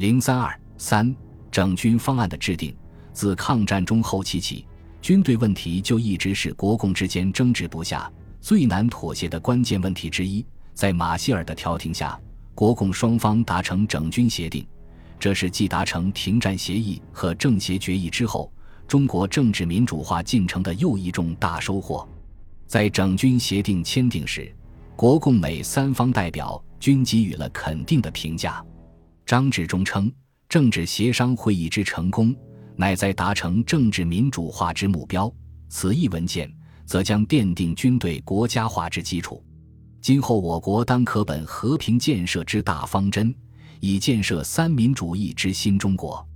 零三二三整军方案的制定，自抗战中后期起，军队问题就一直是国共之间争执不下、最难妥协的关键问题之一。在马歇尔的调停下，国共双方达成整军协定，这是继达成停战协议和政协决议之后，中国政治民主化进程的又一重大收获。在整军协定签订时，国共美三方代表均给予了肯定的评价。张治中称，政治协商会议之成功，乃在达成政治民主化之目标。此一文件，则将奠定军队国家化之基础。今后我国当可本和平建设之大方针，以建设三民主义之新中国。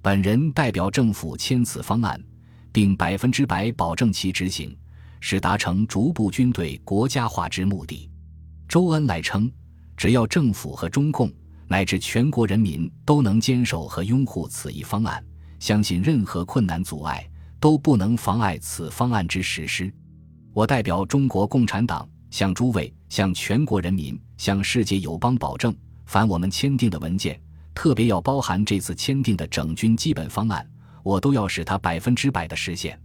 本人代表政府签此方案，并百分之百保证其执行，使达成逐步军队国家化之目的。周恩来称，只要政府和中共乃至全国人民都能坚守和拥护此一方案，相信任何困难阻碍都不能妨碍此方案之实施。我代表中国共产党。向诸位、向全国人民、向世界友邦保证，凡我们签订的文件，特别要包含这次签订的整军基本方案，我都要使它百分之百的实现。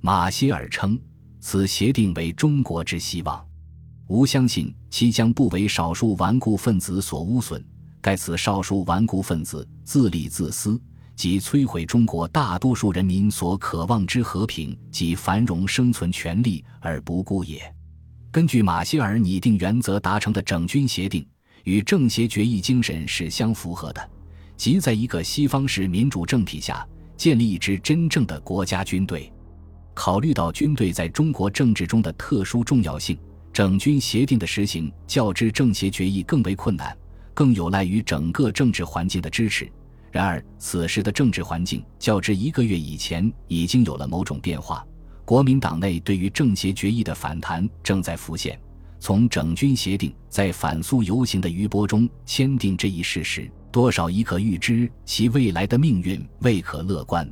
马歇尔称，此协定为中国之希望，吾相信其将不为少数顽固分子所污损。盖此少数顽固分子自立自私，及摧毁中国大多数人民所渴望之和平及繁荣生存权利而不顾也。根据马歇尔拟定原则达成的整军协定，与政协决议精神是相符合的，即在一个西方式民主政体下建立一支真正的国家军队。考虑到军队在中国政治中的特殊重要性，整军协定的实行较之政协决议更为困难，更有赖于整个政治环境的支持。然而，此时的政治环境较之一个月以前已经有了某种变化。国民党内对于政协决议的反弹正在浮现。从整军协定在反苏游行的余波中签订这一事实，多少已可预知其未来的命运未可乐观。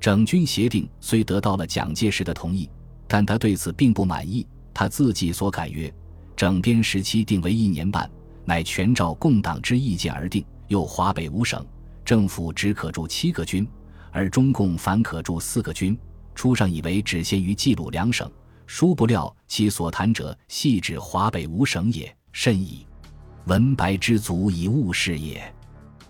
整军协定虽得到了蒋介石的同意，但他对此并不满意。他自己所改曰：“整编时期定为一年半，乃全照共党之意见而定。又华北五省政府只可驻七个军，而中共凡可驻四个军。”初上以为只限于冀鲁两省，殊不料其所谈者系指华北五省也，甚矣。文白之足以误事也。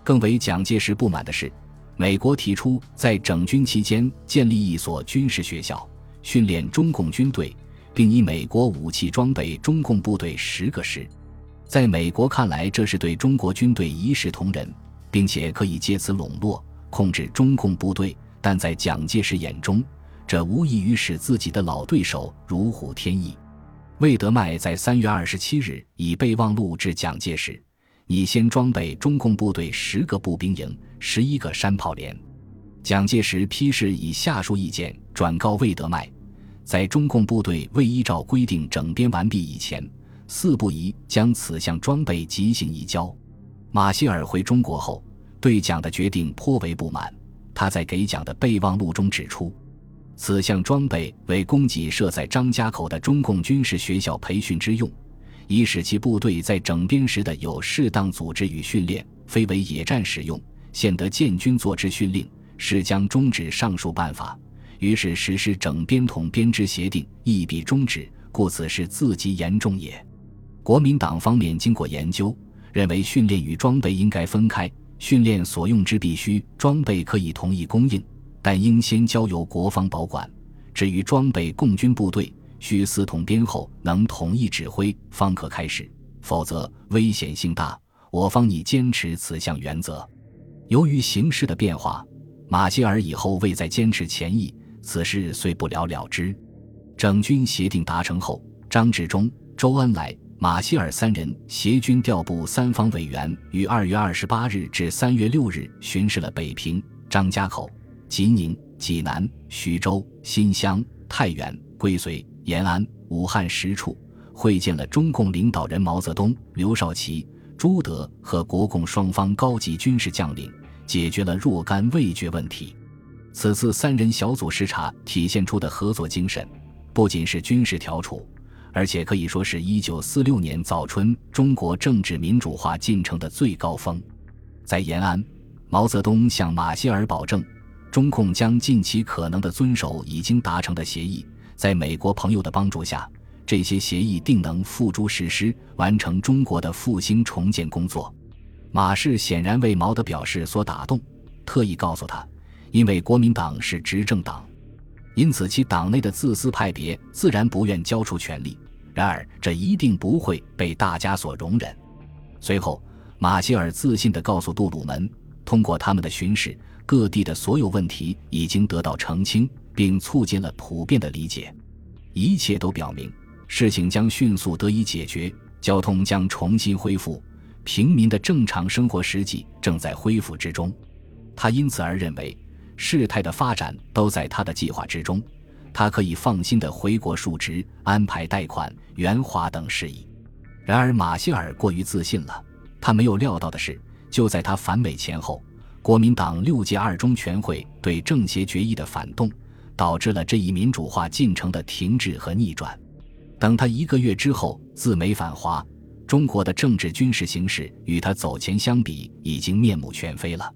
更为蒋介石不满的是，美国提出在整军期间建立一所军事学校，训练中共军队，并以美国武器装备中共部队十个师。在美国看来，这是对中国军队一视同仁，并且可以借此笼络控制中共部队。但在蒋介石眼中，这无异于使自己的老对手如虎添翼。魏德迈在三月二十七日以备忘录致蒋介石：“你先装备中共部队十个步兵营、十一个山炮连。”蒋介石批示以下述意见转告魏德迈：在中共部队未依照规定整编完毕以前，四不宜将此项装备即行移交。马歇尔回中国后，对蒋的决定颇为不满。他在给蒋的备忘录中指出。此项装备为供给设在张家口的中共军事学校培训之用，以使其部队在整编时的有适当组织与训练，非为野战使用。现得建军作之训令，是将终止上述办法。于是实施整编统编之协定，亦必终止。故此事自极严重也。国民党方面经过研究，认为训练与装备应该分开，训练所用之必须，装备可以同一供应。但应先交由国防保管。至于装备共军部队，需四统编后能统一指挥，方可开始，否则危险性大。我方拟坚持此项原则。由于形势的变化，马歇尔以后未再坚持前意，此事遂不了了之。整军协定达成后，张治中、周恩来、马歇尔三人协军调部三方委员，于二月二十八日至三月六日巡视了北平、张家口。吉宁、济南、徐州、新乡、太原、归绥、延安、武汉十处，会见了中共领导人毛泽东、刘少奇、朱德和国共双方高级军事将领，解决了若干未决问题。此次三人小组视察体现出的合作精神，不仅是军事调处，而且可以说是一九四六年早春中国政治民主化进程的最高峰。在延安。毛泽东向马歇尔保证，中共将尽其可能的遵守已经达成的协议，在美国朋友的帮助下，这些协议定能付诸实施，完成中国的复兴重建工作。马氏显然为毛的表示所打动，特意告诉他，因为国民党是执政党，因此其党内的自私派别自然不愿交出权力。然而，这一定不会被大家所容忍。随后，马歇尔自信地告诉杜鲁门，通过他们的巡视，各地的所有问题已经得到澄清，并促进了普遍的理解。一切都表明，事情将迅速得以解决，交通将重新恢复，平民的正常生活实际正在恢复之中。他因此而认为，事态的发展都在他的计划之中。他可以放心的回国述职、安排贷款、援华等事宜。然而，马歇尔过于自信了。他没有料到的是，就在他返美前后，国民党六届二中全会对政协决议的反动，导致了这一民主化进程的停滞和逆转。等他一个月之后自美返华，中国的政治军事形势与他走前相比，已经面目全非了。